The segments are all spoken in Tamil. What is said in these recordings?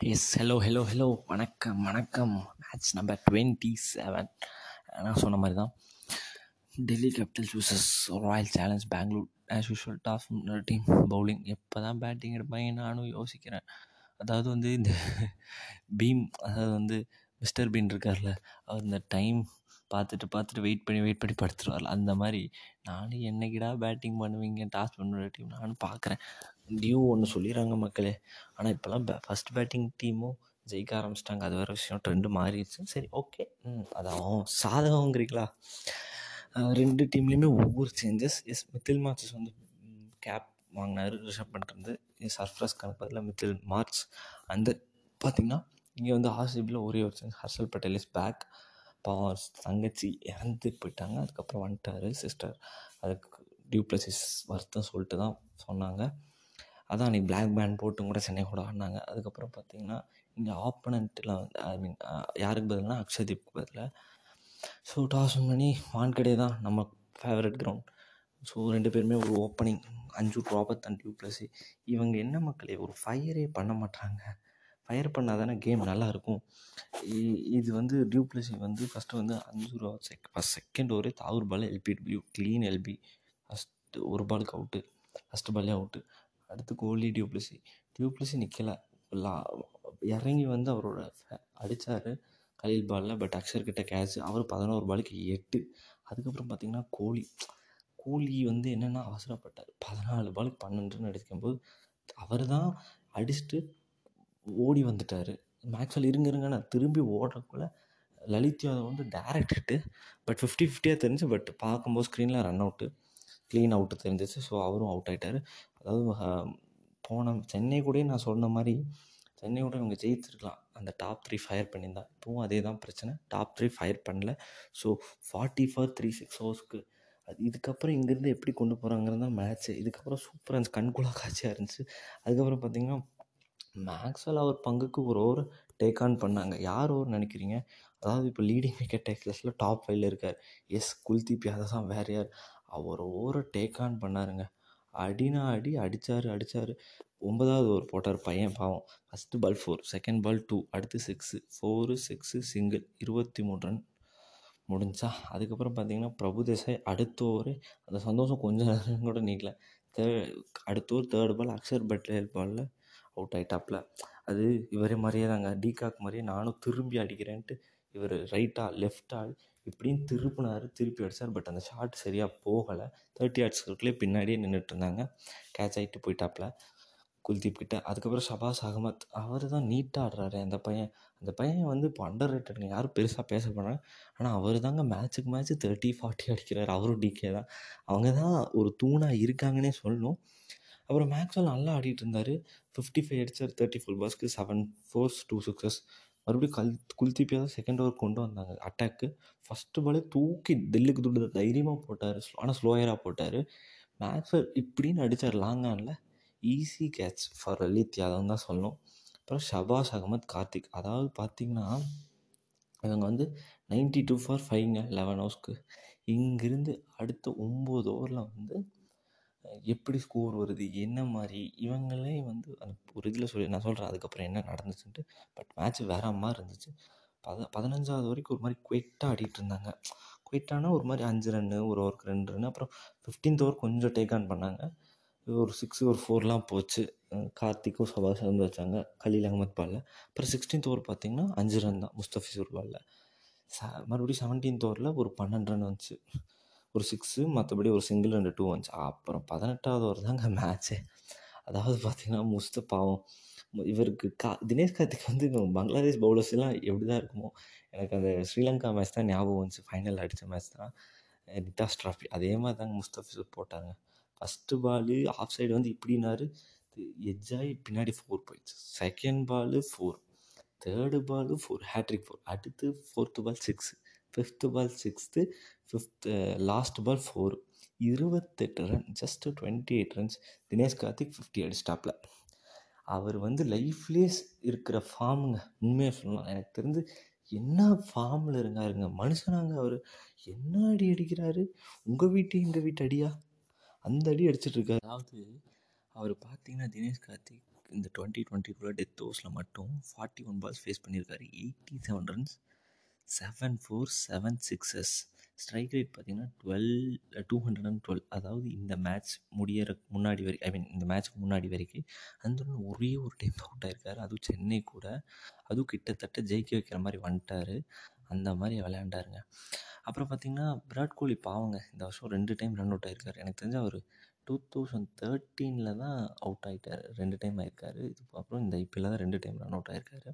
எஸ் ஹலோ ஹலோ ஹலோ வணக்கம் வணக்கம். மேட்ச் நம்பர் டுவெண்ட்டி செவன் நான் சொன்ன மாதிரி தான் Delhi Capitals vs Royal Challenge Bangalore as usual toss team bowling எப்போ தான் பேட்டிங் எடுப்பாங்க நானும் யோசிக்கிறேன். அதாவது வந்து இந்த பீம் அதாவது வந்து மிஸ்டர் பீன் இருக்கார்ல அவர் இந்த டைம் பார்த்துட்டு பார்த்துட்டு வெயிட் பண்ணி வெயிட் பண்ணி படுத்துருவார்ல. அந்த மாதிரி நானும் என்னைக்கிடா பேட்டிங் பண்ணுவீங்க டாஸ் பண்ணுற டீம் நானும் பார்க்குறேன். டியூ ஒன்று சொல்லிடுறாங்க மக்களே. ஆனால் இப்போல்லாம் பே ஃபஸ்ட் பேட்டிங் டீமும் ஜெயிக்க ஆரம்பிச்சிட்டாங்க. அது வேறு விஷயம். ட்ரெண்டு மாறிடுச்சு. சரி ஓகே ம் அதாவும் சாதகங்கிறீங்களா ரெண்டு டீம்லேயுமே ஒவ்வொரு சேஞ்சஸ் எஸ் மித்தில் மார்ச்சஸ் வந்து கேப் வாங்கினார். ரிஷப் பண்ணிட்டு சர்ஃப்ரஸ் கணக்கு பதில் மித்தில் மார்ச் அந்த பார்த்திங்கன்னா இங்கே வந்து ஆர்சிபியில் ஒரே ஒரு change Harshal Patel is back பாவம் தங்கச்சி இறந்து போயிட்டாங்க. அதுக்கப்புறம் வந்துட்டார் சிஸ்டர் அதுக்கு டியூப்ளசிஸ் வருத்தம் சொல்லிட்டு தான் சொன்னாங்க. அதான் அன்றைக்கி பிளாக் பேண்ட் போட்டும் கூட சென்னை கூட ஆடினாங்க. அதுக்கப்புறம் பார்த்தீங்கன்னா இங்கே ஆப்பனண்ட்டில் வந்து ஐ மீன் யாருக்கு பதில்னா அக்ஷதீப்க்கு பதில். ஸோ டாஸ் பண்ணி வான்கடே தான் நம்ம ஃபேவரட் கிரவுண்ட் ஸோ ரெண்டு பேருமே ஒரு ஓப்பனிங் அஞ்சு ராபர்ட் அண்ட் டியூப்ளசி இவங்க என்ன மக்களே ஒரு ஃபயரே பண்ண மாட்டாங்க. ஃபயர் பண்ணால் தானே கேம் நல்லாயிருக்கும் இது வந்து டியூப்ளசி வந்து ஃபஸ்ட்டு வந்து அஞ்சு ரூபா செக் ஃபஸ்ட் செகண்ட் ஒரே Thakur ball L B W clean L B first ஒரு பாலுக்கு அவுட்டு ஃபஸ்ட்டு பாலே அவுட்டு அடுத்து கோலி டியூப்ளசி டியூப்ளசி நிற்கல லா இறங்கி வந்து அவரோட அடித்தார் கலீல் பாலில். பட் அக்ஷர் கிட்ட கேட்ச் அவர் பதினோரு பாலுக்கு எட்டு. அதுக்கப்புறம் பார்த்திங்கன்னா கோலி கோலி வந்து என்னென்னா அவசரப்பட்டார். பதினாலு பாலுக்கு பன்னெண்டுன்னு அடிக்கும்போது அவர் தான் அடிச்சுட்டு ஓடி வந்துட்டார். மேக்ஸ்வெல் இருங்க இருங்க நான் திரும்பி ஓடுறக்குள்ள லலித் யாதவ் வந்து டேரக்ட் ஹிட்டு பட் ஃபிஃப்டி ஃபிஃப்டியாக தெரிஞ்சு பட் பார்க்கும்போது ஸ்க்ரீனில் ரன் அவுட்டு க்ளீன் அவுட்டு தெரிஞ்சிச்சு. ஸோ அவரும் அவுட் ஆகிட்டார் அதாவது போன சென்னை கூட நான் சொன்ன மாதிரி சென்னை கூட இவங்க ஜெயிச்சிருக்கலாம் அந்த டாப் த்ரீ ஃபயர் பண்ணியிருந்தா. இப்போவும் அதே தான் பிரச்சனை. டாப் த்ரீ ஃபயர் பண்ணல. So forty for three six ஹவர்ஸ்க்கு அது இதுக்கப்புறம் இங்கேருந்து எப்படி கொண்டு போகிறாங்கிறது தான் மேட்ச்சு இதுக்கப்புறம் சூப்பராக இருந்துச்சு கண்குள்ளா காட்சியாக இருந்துச்சு. அதுக்கப்புறம் பார்த்தீங்கன்னா மேக்ஸ்வெல் அவர் பங்குக்கு ஒரு ஓவர் டேக் ஆன் பண்ணாங்க. யார் ஓவர் நினைக்கிறீங்க? அதாவது இப்போ லீடிங் விக்கெட் டேக்ஸில் டாப் ஃபைவ்ல இருக்கார். எஸ் குல்தீப் யாதவ் தான் வேறு யார். அவர் ஓவரை டேக் ஆன் பண்ணாருங்க. அடினா அடி அடித்தார் அடித்தார் ஒன்பதாவது ஓவர் போட்டார் பையன் பாவம். First ball four second ball two அடுத்து சிக்ஸு ஃபோரு சிக்ஸு சிங்கிள் இருபத்தி மூணு ரன் முடிஞ்சா. அதுக்கப்புறம் பார்த்தீங்கன்னா பிரபுதேசாய் அடுத்த ஓவர் அந்த சந்தோஷம் கொஞ்சம் நேரம் கூட நீக்கல. தே அடுத்த over third ball Axar Patel பாலில் அவுட் ஆகிட்டாப்ல அது இவரே மாதிரியே தாங்க. டீகாக் மாதிரியே நானும் திரும்பி அடிக்கிறேன்ட்டு இவர் ரைட்டாக லெஃப்டாக இப்படின்னு திருப்பினார் திருப்பி அடித்தார் பட் அந்த ஷாட் சரியாக போகலை. தேர்ட்டி ஆர்ட்ஸ் பின்னாடியே நின்றுட்டு இருந்தாங்க கேட்ச் ஆகிட்டு போயிட்டாப்ல. குல்தீப் கிட்ட. அதுக்கப்புறம் ஷபாஸ் அகமத். அவர் தான் நீட்டாக ஆடுறாரு. அந்த பையன் அந்த பையன் வந்து இப்போ அண்டர் ரேட்டடுங்க யாரும் பெருசாக பேச போனாங்க ஆனால் அவர் தாங்க மேட்ச்சுக்கு மேட்ச் தேர்ட்டி ஃபார்ட்டி அடிக்கிறார். அவரும் டிகே தான். அவங்க தான் ஒரு தூணாக இருக்காங்கன்னே சொல்லணும். அப்புறம் மேக்ஸ்வெல் நல்லா ஆடிட்டு இருந்தார். ஃபிஃப்டி ஃபைவ் அடிச்சார். தேர்ட்டி ஃபுல் பாஸ்க்கு செவன் ஃபோர்ஸ் டூ சிக்ஸஸ் மறுபடியும் கல் குல்தீப்பியாக தான் செகண்ட் ஓவர் கொண்டு வந்தாங்க. அட்டாக்கு ஃபஸ்ட்டு பாலே தூக்கி தில்லுக்கு துண்டு தைரியமாக போட்டார். ஆனால் ஸ்லோயராக போட்டார். மேக்ஸர் இப்படின்னு அடித்தார் லாங் ஆனில் easy catch for Lalit Yadav தான் சொல்லணும். அப்புறம் ஷபாஸ் அகமத் கார்த்திக் அதாவது பார்த்தீங்கன்னா இவங்க வந்து நைன்ட்டி டூ ஃபார் ஃபைவ்ங்க லெவன் ஹவர்ஸ்க்கு இங்கிருந்து அடுத்த ஒம்பது ஓவரில் வந்து எப்படி ஸ்கோர் வருது என்ன மாதிரி இவங்களே வந்து அந்த ஒரு இதில் சொல்லி நான் சொல்கிறேன் அதுக்கப்புறம் என்ன நடந்துச்சுன்ட்டு. பட் மேட்ச் வேற மாதிரி இருந்துச்சு. பத பதினஞ்சாவது வரைக்கும் ஒரு மாதிரி குயிட்டாக ஆடிட்டு இருந்தாங்க. குயிட்டானா ஒரு மாதிரி அஞ்சு ரன்னு ஒரு ஓவருக்கு ரெண்டு ரன்னு அப்புறம் ஃபிஃப்டீன்த் ஓவர் கொஞ்சம் டேக் ஆன் பண்ணாங்க. ஒரு சிக்ஸ் ஒரு ஃபோர்லாம் போச்சு. கார்த்திக்கும் சபாஷ் வந்து வச்சாங்க. கலீல் அகமத் பாலில். அப்புறம் சிக்ஸ்டீன்த் ஓவர் பார்த்தீங்கன்னா அஞ்சு ரன் தான் முஸ்தபிசூர் பாலில் ச மறுபடியும் செவன்டீன்த் ஓவரில் ஒரு பன்னெண்டு ரன் வந்துச்சு. ஒரு சிக்ஸு மற்றபடி ஒரு சிங்கிள் ரெண்டு டூ வந்துச்சு அப்புறம் பதினெட்டாவது ஓவர் தாங்க மேட்ச்சே அதாவது பார்த்தீங்கன்னா முஸ்தபாவும் இவருக்கு கா தினேஷ் கார்த்திக் வந்து பங்களாதேஷ் பவுலர்ஸ் எல்லாம் எப்படி தான் இருக்குமோ எனக்கு அந்த ஸ்ரீலங்கா மேட்ச் தான் ஞாபகம் வந்துச்சு. ஃபைனல் அடித்த மேட்ச் தான். நிதாஸ் நிட்டாஸ் ட்ராஃபி அதே மாதிரி தாங்க முஸ்தபிஸ் போட்டாங்க. ஃபஸ்ட்டு பாலு ஆஃப் சைடு வந்து இப்படினாரு எஜ்ஜாகி பின்னாடி ஃபோர் போயிடுச்சு. Second ball four third ball four hattrick four அடுத்து fourth ball six fifth ball sixth fifth last ball four இருபத்தெட்டு run just twenty eight runs Dinesh Karthik fifty அடிச்சிட்டாப்ல அவர் வந்து லைஃப்லேயே இருக்கிற ஃபார்முங்க உண்மையாக சொல்லலாம். எனக்கு தெரிஞ்சு என்ன ஃபார்மில் இருக்காருங்க? மனுஷனாங்க அவர். என்ன அடி அடிக்கிறாரு? உங்கள் வீட்டு எங்கள் வீட்டு அடியா? அந்த அடி அடிச்சிட்ருக்காரு அதாவது அவர் பார்த்தீங்கன்னா தினேஷ் கார்த்திக் இந்த டுவெண்ட்டி டுவெண்ட்டிக்குள்ளே டெத் ஓவர்ஸில் மட்டும் ஃபார்ட்டி ஒன் பால்ஸ் ஃபேஸ் பண்ணியிருக்காரு. Eighty seven runs seven four seven sixes strike rate பார்த்தீங்கன்னா twelve two hundred and twelve அதாவது இந்த மேட்ச் முடியற முன்னாடி வரை ஐ மீன் இந்த மேட்ச்க்கு முன்னாடி வரைக்கும் அந்த ஒரே ஒரு டைம் அவுட் ஆயிருக்காரு. அதுவும் சென்னை கூட. அதுவும் கிட்டத்தட்ட ஜெயிக்க வைக்கிற மாதிரி வந்துட்டார். அந்த மாதிரி விளையாண்டாருங்க. அப்புறம் பார்த்திங்கன்னா விராட் கோலி பாவங்க. இந்த வருஷம் ரெண்டு டைம் ரன் அவுட் ஆயிருக்காரு. எனக்கு தெரிஞ்ச அவர் டூ தௌசண்ட் தேர்ட்டீனில் தான் அவுட் ஆகிட்டார் ரெண்டு டைம் ஆயிருக்காரு. இதுக்கப்புறம் அப்புறம் இந்த ஐபிஎல்ல தான் ரெண்டு டைம் ரன் அவுட் ஆயிருக்காரு.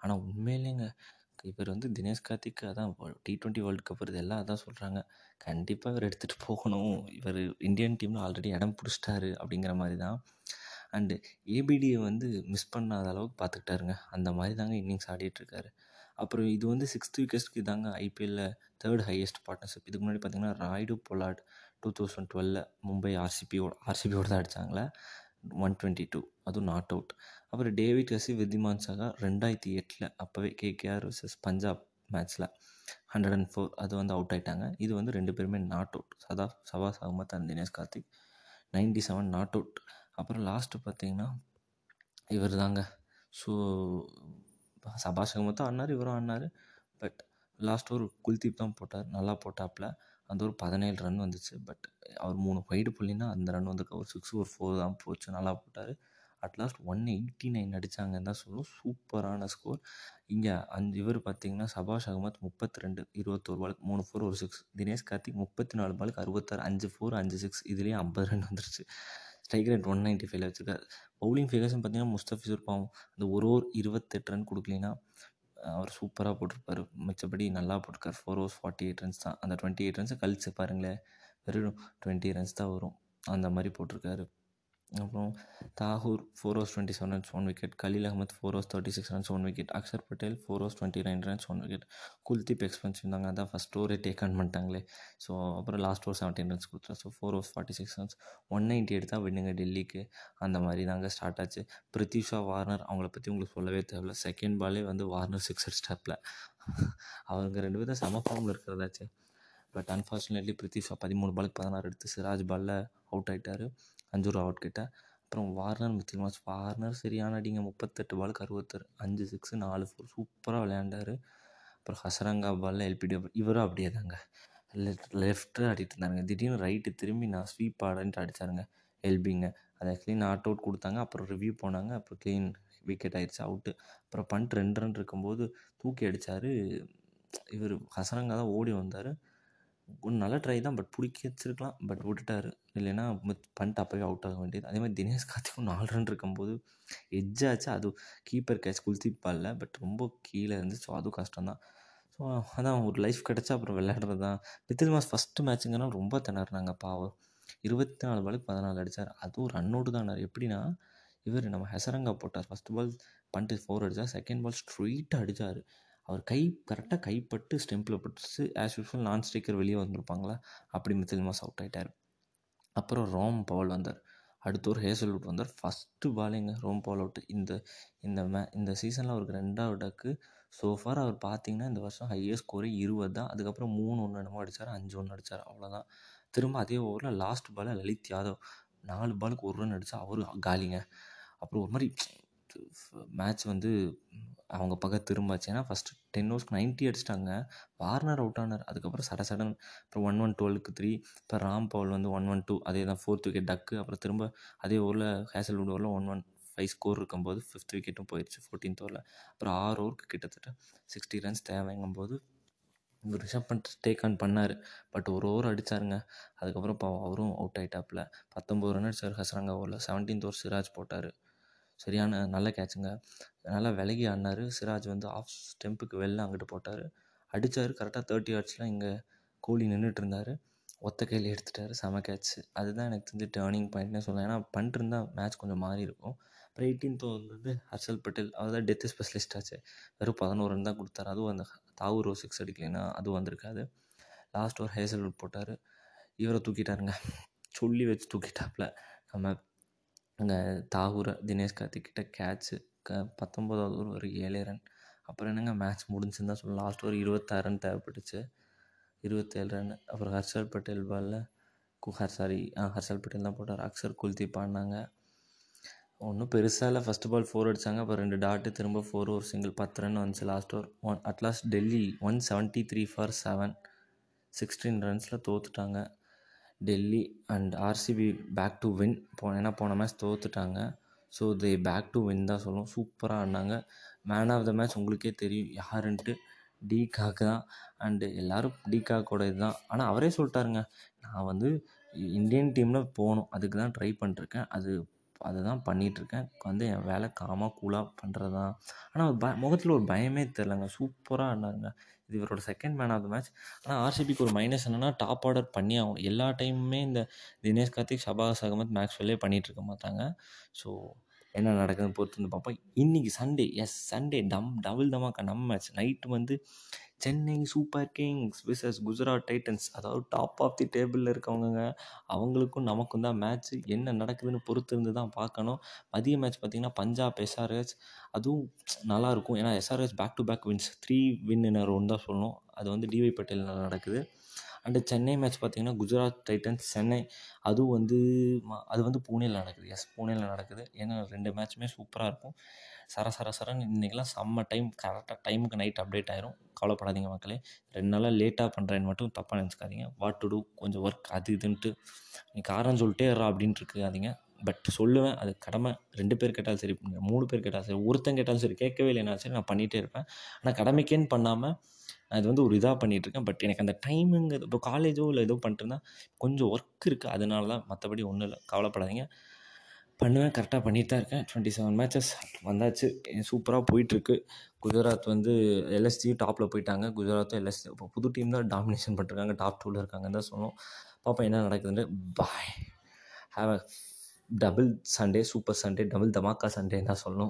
ஆனால் உண்மையிலேங்க இவர் வந்து தினேஷ் கார்த்திக் அதான் டி ட்வெண்ட்டி வேர்ல்டு கப் இது எல்லாம் அதான் சொல்கிறாங்க கண்டிப்பாக இவர் எடுத்துகிட்டு போகணும். இவர் இந்தியன் டீமில் ஆல்ரெடி இடம் பிடிச்சிட்டாரு அப்படிங்கிற மாதிரி தான் அண்டு ஏபிடியை வந்து மிஸ் பண்ணாத அளவுக்கு பார்த்துக்கிட்டாருங்க அந்த மாதிரி தாங்க இன்னிங்ஸ் ஆடிட்டுருக்காரு அப்புறம் இது வந்து சிக்ஸ்த் விக்கெட்ஸ்க்கு தாங்க ஐபிஎல்ல தேர்ட் ஹையஸ்ட் பார்ட்னர்ஷிப் இதுக்கு முன்னாடி பார்த்தீங்கன்னா ராய்டு பொலாட் டூ தௌசண்ட் டுவெலில் மும்பை ஆர்சிபியோட ஆர்சிபியோட தான் அடித்தாங்களே ஒன் டுவெண்ட்டி டூ அதுவும் நாட் அவுட் அப்புறம் டேவிட் கசி வித்திமான் சாகா ரெண்டாயிரத்தி எட்டில் அப்போவே கேகேஆர் வர்சஸ் பஞ்சாப் மேட்ச்சில் ஹண்ட்ரட் அண்ட் ஃபோர் அது வந்து அவுட் ஆகிட்டாங்க இது வந்து ரெண்டு பேருமே நாட் அவுட் சதா Shahbaz Ahmed and Dinesh Karthik ninety seven not out அப்புறம் லாஸ்ட்டு பார்த்தீங்கன்னா இவர் தாங்க ஸோ சபாஷ் அகமத்தும் ஆடினார் இவரும் ஆடினார். பட் லாஸ்ட் ஒரு குல்தீப் தான் போட்டார். நல்லா போட்டாப்புல. அந்த ஒரு பதினேழு ரன் வந்துச்சு. பட் அவர் மூணு வைடு புள்ளினா அந்த ரன் வந்திருக்கு ஒரு சிக்ஸ் ஒரு ஃபோர் தான் போச்சு. நல்லா போட்டார். At last one eighty nine அடித்தாங்கன்னு தான் சொல்லுவோம் சூப்பரான ஸ்கோர் இங்கே அஞ்சு இவர் பார்த்தீங்கன்னா சபாஷ் அகமத் முப்பத்தி ரெண்டு இருபத்தோரு பாலுக்கு மூணு ஃபோர் ஒரு சிக்ஸ் தினேஷ் கார்த்திக் முப்பத்தி நாலு பாலுக்கு அறுபத்தாறு அஞ்சு ஃபோர் அஞ்சு சிக்ஸ் இதுலேயே ஐம்பது ரன் வந்துருச்சு. ஸ்ட்ரைக் ரேட் ஒன் நைன்ட்டி ஃபைவ்ல வச்சுருக்காரு. பவுலிங் ஃபிகர்ஸ்னு பார்த்தீங்கன்னா முஸ்தபிசூர் பாவம். அந்த ஒரு ஓவர் இருபத்தெட்டு ரன் கொடுக்கலினா அவர் சூப்பராக போட்டிருப்பார். மிச்சப்படி நல்லா போட்டிருக்காரு. Four overs forty eight runs தான். அந்த டுவெண்ட்டி எயிட் ரன்ஸை கழிச்சு பாருங்களேன். வெறும் டுவெண்ட்டி ரன்ஸ் தான் வரும். அந்த மாதிரி போட்டிருக்காரு. அப்புறம் Thakur four overs twenty seven runs one wicket Khaleel Ahmed four overs thirty six runs one wicket Axar Patel four overs twenty nine runs one wicket Kuldeep expense இருந்தாங்க. அதான் ஃபஸ்ட் ஓவரே டேக் ஆன் பண்ணிட்டாங்களே. ஸோ அப்புறம் லாஸ்ட் ஓவர் செவன்டீன் ரன்ஸ் கொடுத்துரு so four overs forty six runs one ninety எடுத்தால் வின்னுங்க டெல்லிக்கு. அந்த மாதிரி தாங்க ஸ்டார்ட் ஆச்சு. பிரித்திஷா வார்னர் அவங்கள பற்றி உங்களுக்கு சொல்லவே தேவையில்ல. செகண்ட் பாலே வந்து வார்னர் சிக்ஸ் அடிச்சிட்டாப்பில் அவங்க ரெண்டு பேரும் செம ஃபார்மில் இருக்கிறதாச்சு. பட் அன்ஃபார்ச்சுனேட்லி பிரித்திஷா பதிமூணு பாலுக்கு பதினாறு எடுத்து சிராஜ் பாலில் அவுட் ஆகிட்டார் அஞ்சு ரூபா அவுட் கிட்ட. அப்புறம் வார்னர் மிச்சல் மாஸ் வார்னர் சரியான அடிங்க. முப்பத்தெட்டு பாலுக்கு அறுபத்தாறு. அஞ்சு சிக்ஸு நாலு ஃபோர் சூப்பராக விளையாண்டார். அப்புறம் ஹசரங்கா பாலில் எல்பிடி இவரும் அப்படியே தாங்க. லெஃப்ட் லெஃப்ட்டு ஆடிட்டு இருந்தாருங்க. திடீர்னு ரைட்டு திரும்பி நான் ஸ்வீப் ஆடன்ட்டு அடித்தாருங்க எல்பிங்க அதை க்ளீன் நாட் அவுட் கொடுத்தாங்க. அப்புறம் ரிவ்யூ போனாங்க. அப்புறம் க்ளீன் விக்கெட் ஆயிடுச்சு. அவுட்டு அப்புறம் பண்ட் ரெண்டு ரன் இருக்கும்போது தூக்கி அடித்தார் இவர் ஹசரங்கா தான் ஓடி வந்தார். ஒரு நல்ல ட்ரை தான் பட் பிடிக்க வச்சிருக்கலாம் பட் விட்டுட்டாரு. இல்லைன்னா பண்ணிட்டு அப்போவே அவுட் ஆக வேண்டியது. அதே மாதிரி தினேஷ் கார்த்திக்கும் நாலு ரன் இருக்கும்போது எஜ்ஜாச்சு அது கீப்பர் கேட்ச் குல்தீப் பட் ரொம்ப கீழே இருந்துச்சு ஸோ அதுவும் கஷ்டம் தான் ஸோ அதான் ஒரு லைஃப் கிடச்சா அப்புறம் விளையாடுறது தான் மித்தில் மாஸ் ஃபஸ்ட்டு மேட்ச்சுங்கன்னா ரொம்ப திணறினாங்க பாவம். இருபத்தி நாலு பாலுக்கு பதினாலு அடித்தார் அதுவும் ரன் அவுட் தான். எப்படின்னா இவர் நம்ம ஹெசரங்கா போட்டார். ஃபஸ்ட் பால் பண்ணிட்டு ஃபோர் அடித்தார் செகண்ட் பால் ஸ்ட்ரெயிட்டாக அடித்தார் அவர் கை கரெக்டாக கைப்பட்டு ஸ்டெம்பில் பட்டுச்சு ஆஸ் யூஸ்வல் நான் ஸ்ட்ரைக்கர் வெளியே வந்திருப்பாங்களா? அப்படி மித்தில் மாஸ் அவுட் ஆகிட்டார் அப்புறம் ரோம் பவல் வந்தார். அடுத்த ஒரு ஹேசல்வுட் வந்தார். ஃபஸ்ட்டு பாலிங்க ரோம் பவல் அவுட் இந்த இந்த மே இந்த சீசனில் அவருக்கு ரெண்டாவது டக்கு ஸோஃபார் அவர் பார்த்தீங்கன்னா இந்த வருஷம் ஹையஸ்ட் ஸ்கோரே இருபது தான். அதுக்கப்புறம் மூணு ஒன்று என்னமோ அடித்தார் அஞ்சு ஒன்று அடித்தார் அவ்வளோதான் திரும்ப அதே ஓவரில் லாஸ்ட் பாலில் லலித் யாதவ். நாலு பாலுக்கு ஒரு ரன் அடித்தா அவரும் காலிங்க. அப்புறம் ஒரு மாதிரி மேட்ச் வந்து அவங்க பக்கம் திரும்பாச்சு ஏன்னா ஃபஸ்ட்டு டென் ஓவர்ஸ்க்கு நைன்ட்டி அடிச்சிட்டாங்க. வார்னர் அவுட் ஆனார் அதுக்கப்புறம் சட சடன் அப்புறம் ஒன் ஒன் டுவெல்க்கு த்ரீ இப்போ ராம் பவல் வந்து ஒன் ஒன் டூ அதே தான் ஃபோர்த் விக்கெட் டக்கு அப்புறம் திரும்ப அதே ஓவரில் ஹேசல்வுட் ஓவரில் ஒன் ஒன் ஃபைவ் ஸ்கோர் இருக்கும்போது ஃபிஃப்த் விக்கெட்டும் போயிடுச்சு ஃபோர்டீன்த் ஓவரில் அப்புறம் ஆறு ஓவருக்கு கிட்டத்தட்ட சிக்ஸ்டி ரன்ஸ் தேவைங்கும்போது இவர் ரிஷப் பண்ட் டேக் ஆன் பண்ணார். பட் ஒரு ஓவர் அடித்தாருங்க அதுக்கப்புறம் இப்போ அவரும் அவுட் ஆகிட்டாப்பில் பத்தொம்பது ரன் அடிச்சார் ஹசரங்கா ஓவரில் செவன்டீன்த் ஓவர் சிராஜ் போட்டார். சரியான நல்ல கேட்சுங்க நல்லா விலகி ஆடினார். சிராஜ் வந்து ஆஃப் ஸ்டெம்புக்கு வெளில அங்கிட்டு போட்டார். அடித்தார் கரெக்டாக தேர்ட்டி ஆர்ட்ஸில் இங்கே கோலி நின்றுட்டு இருந்தார் ஒத்த கையில் எடுத்துட்டார். செம கேட்ச் அதுதான் எனக்கு தெரிஞ்சு டேர்னிங் பாயிண்ட்னே சொல்லலாம். ஏன்னா பண்ணிட்டுருந்தா மேட்ச் கொஞ்சம் மாறி இருக்கும். அப்புறம் எயிட்டீன் வந்து ஹர்ஷல் பட்டேல். அவர் தான் டெத்து ஸ்பெஷலிஸ்ட் ஆச்சு. வெறும் பதினோரு ரன் தான் கொடுத்தாரு. அதுவும் அந்த தாவூர் சிக்ஸ் அடிக்கலைன்னா அதுவும் வந்திருக்காது. லாஸ்ட் ஒரு ஹேசல்வுட் போட்டார். இவரை தூக்கிட்டாருங்க. சொல்லி வச்சு தூக்கிட்டாப்புல. நம்ம அங்கே தாகூர் தினேஷ் கார்த்திக் கிட்ட கேட்ச்சு க பத்தொம்போதாவது ஒரு ஒரு ஏழே ரன் அப்புறம் என்னங்க மேட்ச் முடிஞ்சுன்னு தான் சொல்லலாம் லாஸ்ட் ஒரு இருபத்தாறு ரன் தேவைப்பட்டுச்சு. இருபத்தேழு ரன் அப்புறம் ஹர்ஷல் பட்டேல் பாலில் குஹார் சாரி ஹர்ஷல் பட்டேல் தான் போட்டார். அக்ஷர் குல்தீப் ஆடினாங்க. ஒன்றும் பெருசாக இல்லை. ஃபஸ்ட்டு பால் ஃபோர் அடித்தாங்க அப்புறம் ரெண்டு டாட்டு திரும்ப ஃபோர் ஒரு சிங்கிள் பத்து ரன் வந்துச்சு last over one at last Delhi one seventy three for seven sixteen ரன்ஸில் தோற்றுட்டாங்க Delhi and R C B back to win போ ஏன்னா போன match தோற்றுட்டாங்க so they back to win தான் சொல்லுவோம் சூப்பராக ஆடினாங்க. மேன் ஆஃப் த மேட்ச் உங்களுக்கே தெரியும். யாருன்ட்டு? டி காக்கு தான். அண்டு எல்லோரும் டி காக்கோட இதுதான். ஆனால் அவரே சொல்லிட்டாருங்க. நான் வந்து இந்தியன் டீமில் போகணும். அதுக்கு தான் ட்ரை பண்ணிட்டுருக்கேன் அது அதை தான் பண்ணிகிட்ருக்கேன் வந்து என் வேலை காமாக கூலாக பண்ணுறது தான் ஆனால் ப முகத்தில் ஒரு பயமே தெரிலங்க சூப்பராக ஆடினாருங்க இது இவரோட second man of the match ஆனால் ஆர்சிபிக்கு ஒரு மைனஸ் என்னென்னா டாப் ஆர்டர் பண்ணி ஆகணும். எல்லா டைமுமே இந்த தினேஷ் கார்த்திக் ஷபாஸ் அகமத் மேக்ஸ்வெல்லே பண்ணிகிட்ருக்க மாட்டாங்க. ஸோ என்ன நடக்குதுன்னு பொறுத்து வந்து பார்ப்போம். இன்றைக்கி சண்டே எஸ் சண்டே டம் டபுள் தமாக்கா நம்ம மேட்ச் நைட்டு வந்து Chennai Super Kings versus Gujarat Titans அதாவது டாப் ஆஃப் தி டேபிளில் இருக்கவங்கங்க அவங்களுக்கும் நமக்கும் தான் மேட்ச் என்ன நடக்குதுன்னு பொறுத்து இருந்து தான் பார்க்கணும். மதிய மேட்ச் பார்த்திங்கன்னா பஞ்சாப் எஸ்ஆர்ஹெச் அதுவும் நல்லாயிருக்கும் ஏன்னா S R H back to back wins three win in one தான் சொல்லணும். அது வந்து டிவை பட்டேலில் நடக்குது. அண்டு சென்னை மேட்ச் பார்த்திங்கன்னா குஜராத் டைட்டன்ஸ் சென்னை அதுவும் வந்து அது வந்து பூனேயில் நடக்குது. எஸ் புனேயில் நடக்குது. ஏன்னா ரெண்டு மேட்ச்சுமே சூப்பராக இருக்கும். சர சர சரன்னு இன்றைக்கிலாம் செம்ம டைம் கரெக்டாக டைமுக்கு நைட் அப்டேட் ஆயிரும். கவலைப்படாதீங்க மக்களே. ரெண்டு நாளாக லேட்டாக பண்ணுறேன்னு மட்டும் தப்பாக நினச்சிக்காதீங்க. வாட் டு டூ கொஞ்சம் ஒர்க் அது இதுன்ட்டு நீ காரணம் சொல்லிட்டே இருறா அப்படின்ட்டு இருக்காதீங்க. பட் சொல்லுவேன் அது கடமை. ரெண்டு பேர் கேட்டாலும் சரி மூணு பேர் கேட்டாலும் சரி ஒருத்தன் கேட்டாலும் சரி கேட்கவே இல்லைனாலும் சரி நான் பண்ணிகிட்டே இருப்பேன். ஆனால் கடமைக்கேன்னு பண்ணாமல் நான் இது வந்து ஒரு இதாக பண்ணிகிட்ருக்கேன் பட் எனக்கு அந்த டைமுங்கிறது இப்போ காலேஜோ இல்லை ஏதோ பண்ணிட்டுருந்தா கொஞ்சம் ஒர்க் இருக்குது அதனால தான் மற்றபடி ஒன்றும் இல்லை. கவலைப்படாதீங்க. பண்ணுவேன் கரெக்டாக பண்ணிட்டு தான் இருக்கேன். டுவெண்ட்டி செவன் மேட்சஸ் வந்தாச்சு. சூப்பராக போயிட்டுருக்கு. குஜராத் வந்து எல்எஸ்சி டாப்பில் போயிட்டாங்க. குஜராத்தும் எல்எஸ்சி இப்போ புது டீம் தான் டாமினேஷன் பண்ணிருக்காங்க டாப் டூவில் இருக்காங்கன்னு தான் சொல்லணும். பார்ப்போம் என்ன நடக்குதுன்னு. Bye have a double Sunday super Sunday double dhamaka சண்டேன்னு தான் சொல்லணும்.